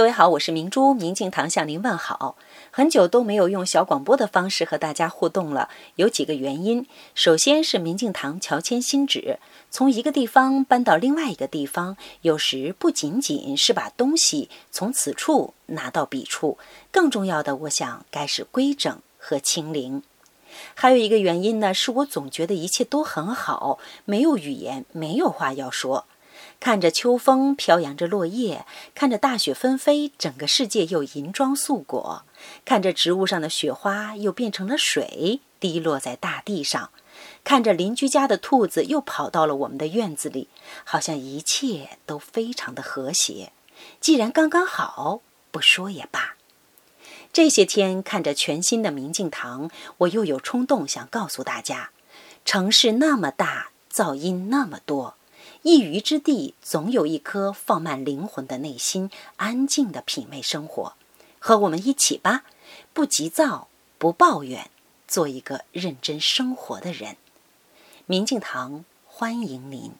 各位好，我是明珠，明镜堂向您问好。很久都没有用小广播的方式和大家互动了，有几个原因。首先是明镜堂乔迁新址，从一个地方搬到另外一个地方，有时不仅仅是把东西从此处拿到彼处，更重要的，我想该是规整和清零。还有一个原因呢，是我总觉得一切都很好，没有语言，没有话要说。看着秋风飘扬着落叶，看着大雪纷飞，整个世界又银装素裹；看着植物上的雪花又变成了水，滴落在大地上；看着邻居家的兔子又跑到了我们的院子里，好像一切都非常的和谐。既然刚刚好，不说也罢。这些天看着全新的明镜堂，我又有冲动想告诉大家：城市那么大，噪音那么多。一隅之地，总有一颗放慢灵魂的内心，安静的品味生活。和我们一起吧，不急躁，不抱怨，做一个认真生活的人。明镜堂欢迎您。